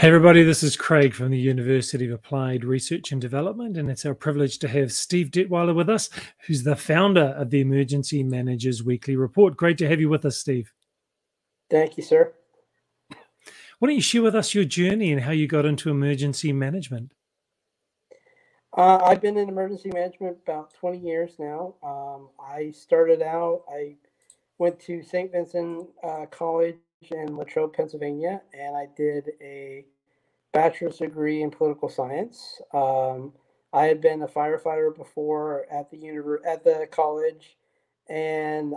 Hey, everybody, this is Craig from the University of Applied Research and Development, and it's our privilege to have Steve Detweiler with us, who's the founder of the Emergency Managers Weekly Report. Great to have you with us, Steve. Thank you, sir. Why don't you share with us your journey and how you got into emergency management? Uh, I've been in emergency management about 20 years now. Um, I started out, I went to St. Vincent uh, College in Latrobe, Pennsylvania, and I did a bachelor's degree in political science. Um, I had been a firefighter before at the univer- at the college, and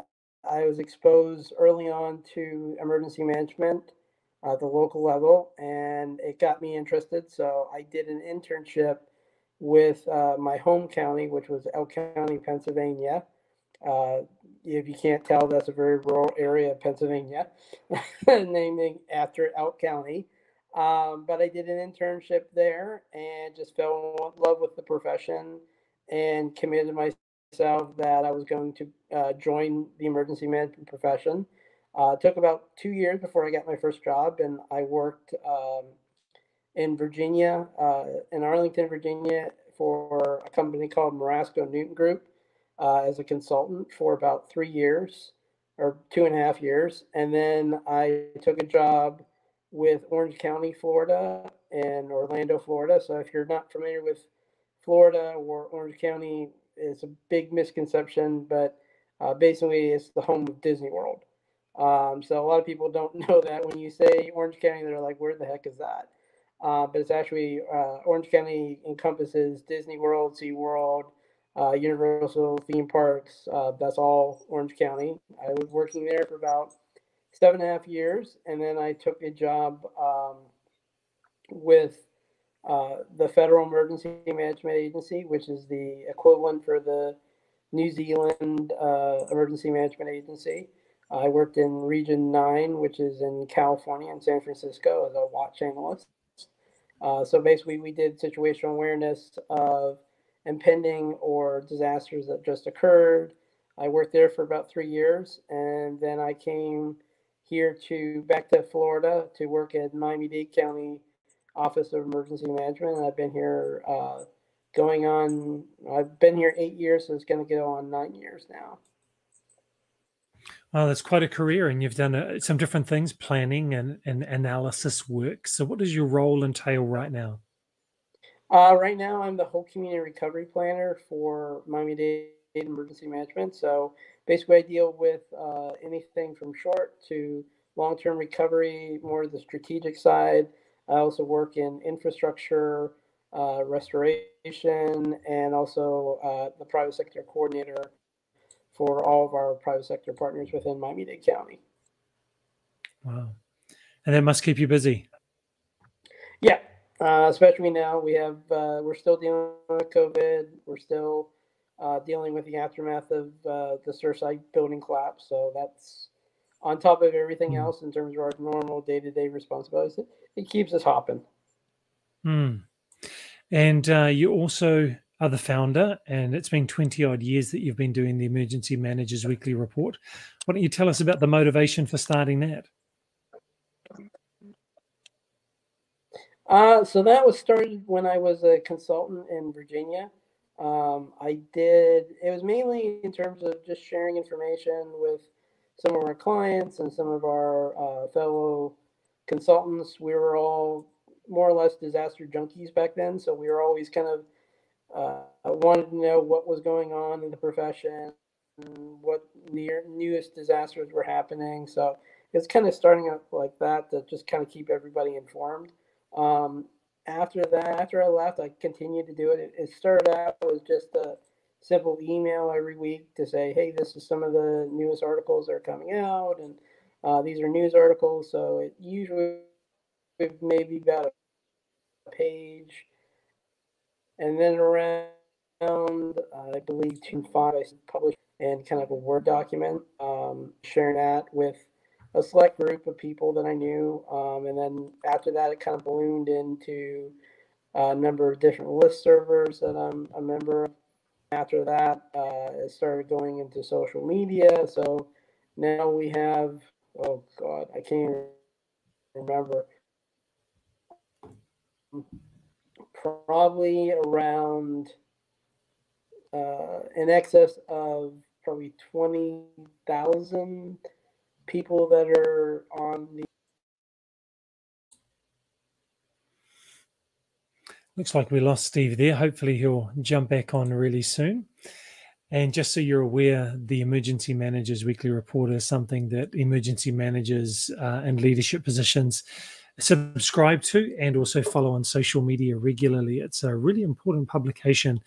I was exposed early on to emergency management at the local level, and it got me interested. So I did an internship with uh, my home county, which was Elk County, Pennsylvania. Uh, if you can't tell, that's a very rural area of Pennsylvania, naming after Elk County. Um, but I did an internship there and just fell in love with the profession and committed myself that I was going to uh, join the emergency management profession. Uh, it took about two years before I got my first job, and I worked um, in Virginia, uh, in Arlington, Virginia, for a company called Marasco Newton Group uh, as a consultant for about three years or two and a half years. And then I took a job with Orange County, Florida, and Orlando, Florida. So if you're not familiar with Florida or Orange County, it's a big misconception, but uh, basically it's the home of Disney World. Um, so a lot of people don't know that when you say Orange County, they're like, where the heck is that? Uh, but it's actually uh, Orange County encompasses Disney World, Sea SeaWorld, uh, Universal theme parks. Uh, that's all Orange County. I was working there for about seven and a half years, and then I took a job um, with uh, the Federal Emergency Management Agency, which is the equivalent for the New Zealand uh, Emergency Management Agency. I worked in Region 9, which is in California and San Francisco, as a watch analyst. Uh, so basically, we did situational awareness of impending or disasters that just occurred. I worked there for about three years, and then I came here to back to Florida to work at Miami-Dade County Office of Emergency Management. And I've been here uh, going on. I've been here eight years, so it's going to go on nine years now. Well, that's quite a career, and you've done uh, some different things, planning and, and analysis work. So, what does your role entail right now? Uh, right now, I'm the whole community recovery planner for Miami Dade Emergency Management. So, basically, I deal with uh, anything from short to long term recovery, more of the strategic side. I also work in infrastructure, uh, restoration, and also uh, the private sector coordinator for all of our private sector partners within Miami Dade County. Wow. And that must keep you busy. Yeah, uh, especially now we have, uh, we're still dealing with COVID. We're still uh, dealing with the aftermath of uh, the Surfside building collapse. So that's on top of everything mm. else in terms of our normal day to day responsibilities. It, it, keeps us hopping. Mm. And uh, you also are the founder, and it's been 20 odd years that you've been doing the Emergency Managers Weekly Report. Why don't you tell us about the motivation for starting that? Uh, so that was started when I was a consultant in Virginia. Um, I did, it was mainly in terms of just sharing information with some of our clients and some of our uh, fellow consultants. We were all more or less disaster junkies back then. So we were always kind of uh, wanted to know what was going on in the profession, what near newest disasters were happening. So it's kind of starting up like that to just kind of keep everybody informed. Um, after that, after I left, I continued to do it. It, it started out was just a simple email every week to say, "Hey, this is some of the newest articles that are coming out, and uh, these are news articles." So it usually maybe about a page and then around, I believe, two five, I published and kind of a Word document, um, sharing that with a select group of people that I knew. Um, and then after that, it kind of ballooned into a number of different list servers that I'm a member of. After that, uh, it started going into social media. So now we have, oh God, I can't remember probably around uh, in excess of probably 20,000 people that are on the Looks like we lost Steve there. Hopefully, he'll jump back on really soon. And just so you're aware, the Emergency Managers Weekly Report is something that emergency managers uh, and leadership positions subscribe to and also follow on social media regularly. It's a really important publication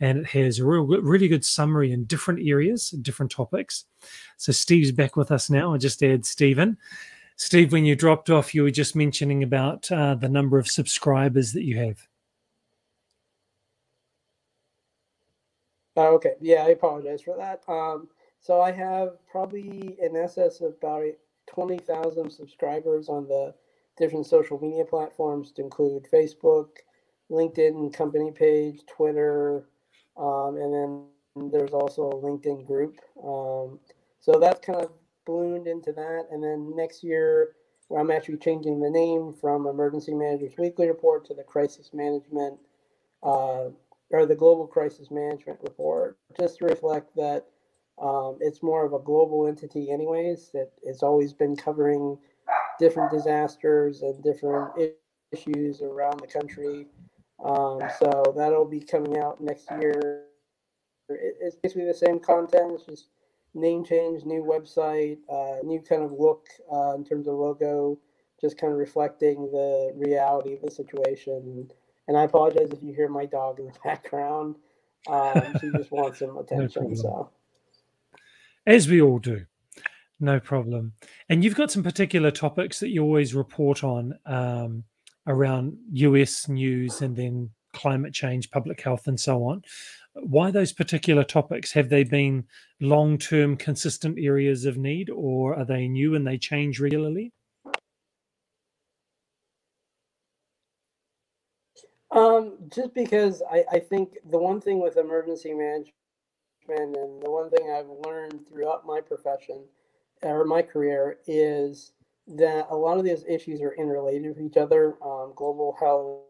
and it has a real, really good summary in different areas, different topics. So Steve's back with us now. I just add Stephen. Steve, when you dropped off, you were just mentioning about uh, the number of subscribers that you have. Oh, okay. Yeah, I apologize for that. Um, so I have probably in excess of about 20,000 subscribers on the different social media platforms to include Facebook, LinkedIn company page, Twitter, um, and then there's also a LinkedIn group. Um, so that's kind of ballooned into that. And then next year, where I'm actually changing the name from Emergency Managers Weekly Report to the Crisis Management uh, or the Global Crisis Management Report, just to reflect that um, it's more of a global entity, anyways. That it's always been covering different disasters and different issues around the country. Um, so that'll be coming out next year. it's basically the same content. It's just name change, new website, uh, new kind of look uh, in terms of logo, just kind of reflecting the reality of the situation. And I apologize if you hear my dog in the background. Um, she just wants some attention. no so, as we all do. No problem. And you've got some particular topics that you always report on um, around US news and then climate change, public health, and so on. Why those particular topics? Have they been long term consistent areas of need or are they new and they change regularly? Um, just because I, I think the one thing with emergency management and the one thing I've learned throughout my profession or my career is that a lot of these issues are interrelated with each other. Um, global health,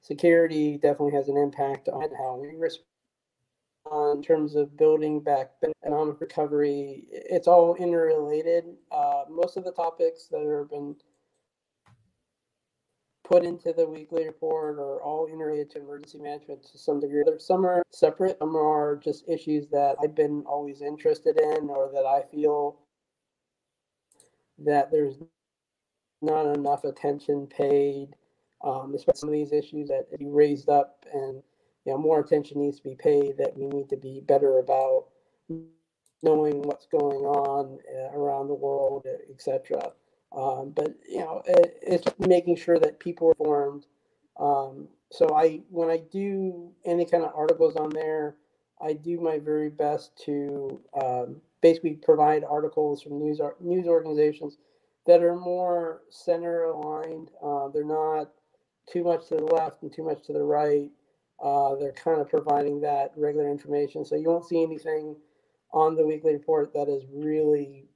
security definitely has an impact on how we respond in terms of building back economic recovery. It's all interrelated. Uh, most of the topics that have been put into the weekly report are all interrelated to emergency management to some degree. Some are separate, some are just issues that I've been always interested in or that I feel that there's not enough attention paid, um, especially some of these issues that be raised up and you know more attention needs to be paid that we need to be better about knowing what's going on uh, around the world, etc. Um, but you know, it, it's making sure that people are informed. Um, so I, when I do any kind of articles on there, I do my very best to um, basically provide articles from news news organizations that are more center aligned. Uh, they're not too much to the left and too much to the right. Uh, they're kind of providing that regular information. So you won't see anything on the weekly report that is really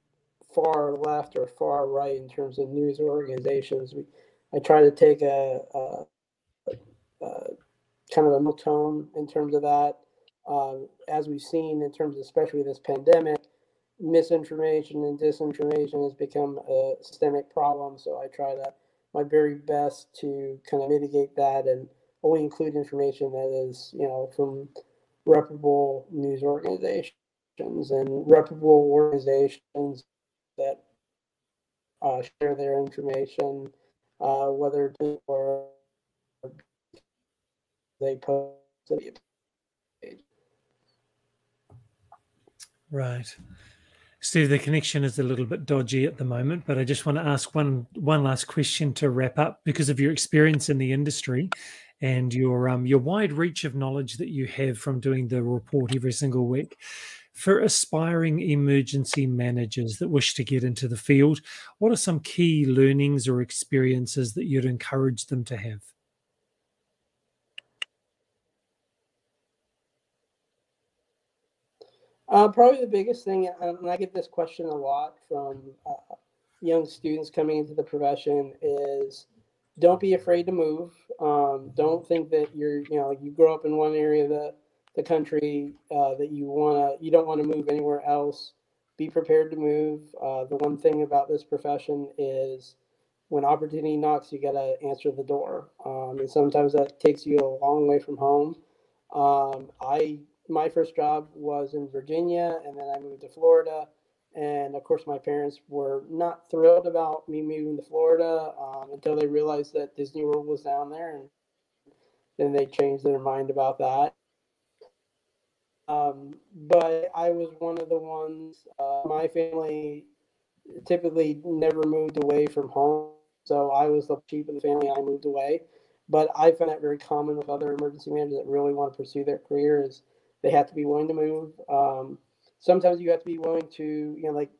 far left or far right in terms of news organizations. We, I try to take a, a, a kind of a middle tone in terms of that. Um, as we've seen in terms of especially this pandemic, misinformation and disinformation has become a systemic problem. So I try to my very best to kind of mitigate that and only include information that is, you know, from reputable news organizations and reputable organizations that uh, share their information, uh, whether or they post it. Right. Steve, the connection is a little bit dodgy at the moment, but I just want to ask one one last question to wrap up because of your experience in the industry and your um your wide reach of knowledge that you have from doing the report every single week for aspiring emergency managers that wish to get into the field, what are some key learnings or experiences that you'd encourage them to have? Uh, probably the biggest thing, and I get this question a lot from uh, young students coming into the profession, is don't be afraid to move. Um, don't think that you're, you know, you grow up in one area of the, country uh, that you want to, you don't want to move anywhere else. Be prepared to move. Uh, the one thing about this profession is when opportunity knocks, you got to answer the door. Um, and sometimes that takes you a long way from home. Um, I, my first job was in Virginia and then I moved to Florida and of course, my parents were not thrilled about me moving to Florida um, until they realized that Disney World was down there, and then they changed their mind about that. Um, but I was one of the ones. Uh, my family typically never moved away from home, so I was the chief of the family. I moved away, but I found that very common with other emergency managers that really want to pursue their career is they have to be willing to move. Um, sometimes you have to be willing to you know like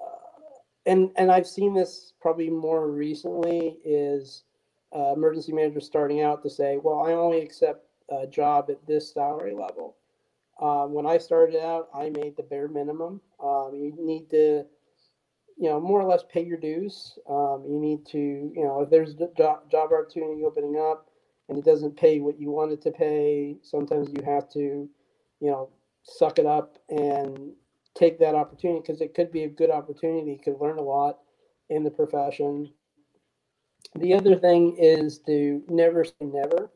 uh, and and i've seen this probably more recently is uh, emergency managers starting out to say well i only accept a job at this salary level um, when i started out i made the bare minimum um, you need to you know more or less pay your dues um, you need to you know if there's a job, opportunity opening up and it doesn't pay what you want it to pay sometimes you have to you know suck it up and take that opportunity because it could be a good opportunity. You could learn a lot in the profession. The other thing is to never say never.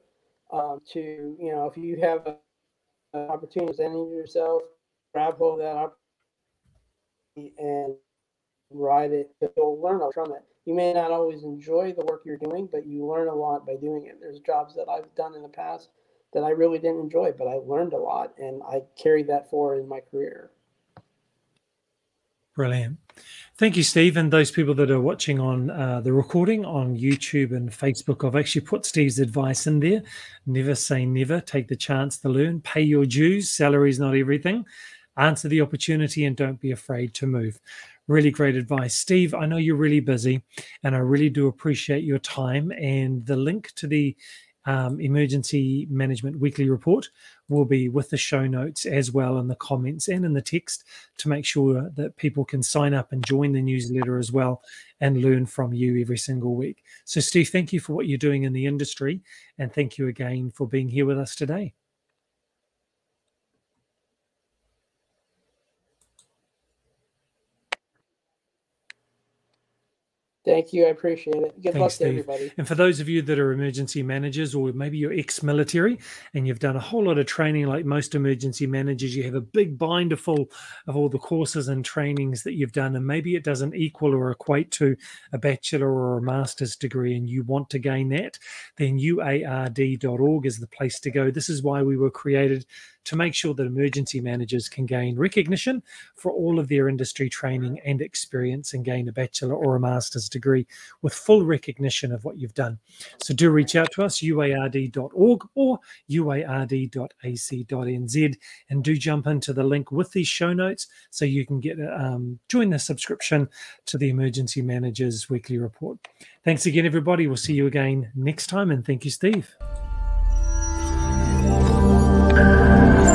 Um, to you know, if you have an opportunity presenting yourself, grab hold of that opportunity and ride it. You'll learn from it. You may not always enjoy the work you're doing, but you learn a lot by doing it. There's jobs that I've done in the past that I really didn't enjoy, but I learned a lot and I carried that forward in my career. Brilliant. Thank you, Steve. And those people that are watching on uh, the recording on YouTube and Facebook, I've actually put Steve's advice in there. Never say never. Take the chance to learn. Pay your dues. Salary is not everything. Answer the opportunity and don't be afraid to move. Really great advice. Steve, I know you're really busy and I really do appreciate your time. And the link to the um, emergency management weekly report will be with the show notes as well in the comments and in the text to make sure that people can sign up and join the newsletter as well and learn from you every single week. So, Steve, thank you for what you're doing in the industry and thank you again for being here with us today. Thank you. I appreciate it. Good Thanks, luck to Steve. everybody. And for those of you that are emergency managers, or maybe you're ex military and you've done a whole lot of training like most emergency managers, you have a big binder full of all the courses and trainings that you've done, and maybe it doesn't equal or equate to a bachelor or a master's degree, and you want to gain that, then uard.org is the place to go. This is why we were created to make sure that emergency managers can gain recognition for all of their industry training and experience and gain a bachelor or a master's degree with full recognition of what you've done. So do reach out to us, uard.org or uard.ac.nz, and do jump into the link with these show notes so you can get um, join the subscription to the Emergency Managers Weekly Report. Thanks again, everybody. We'll see you again next time, and thank you, Steve.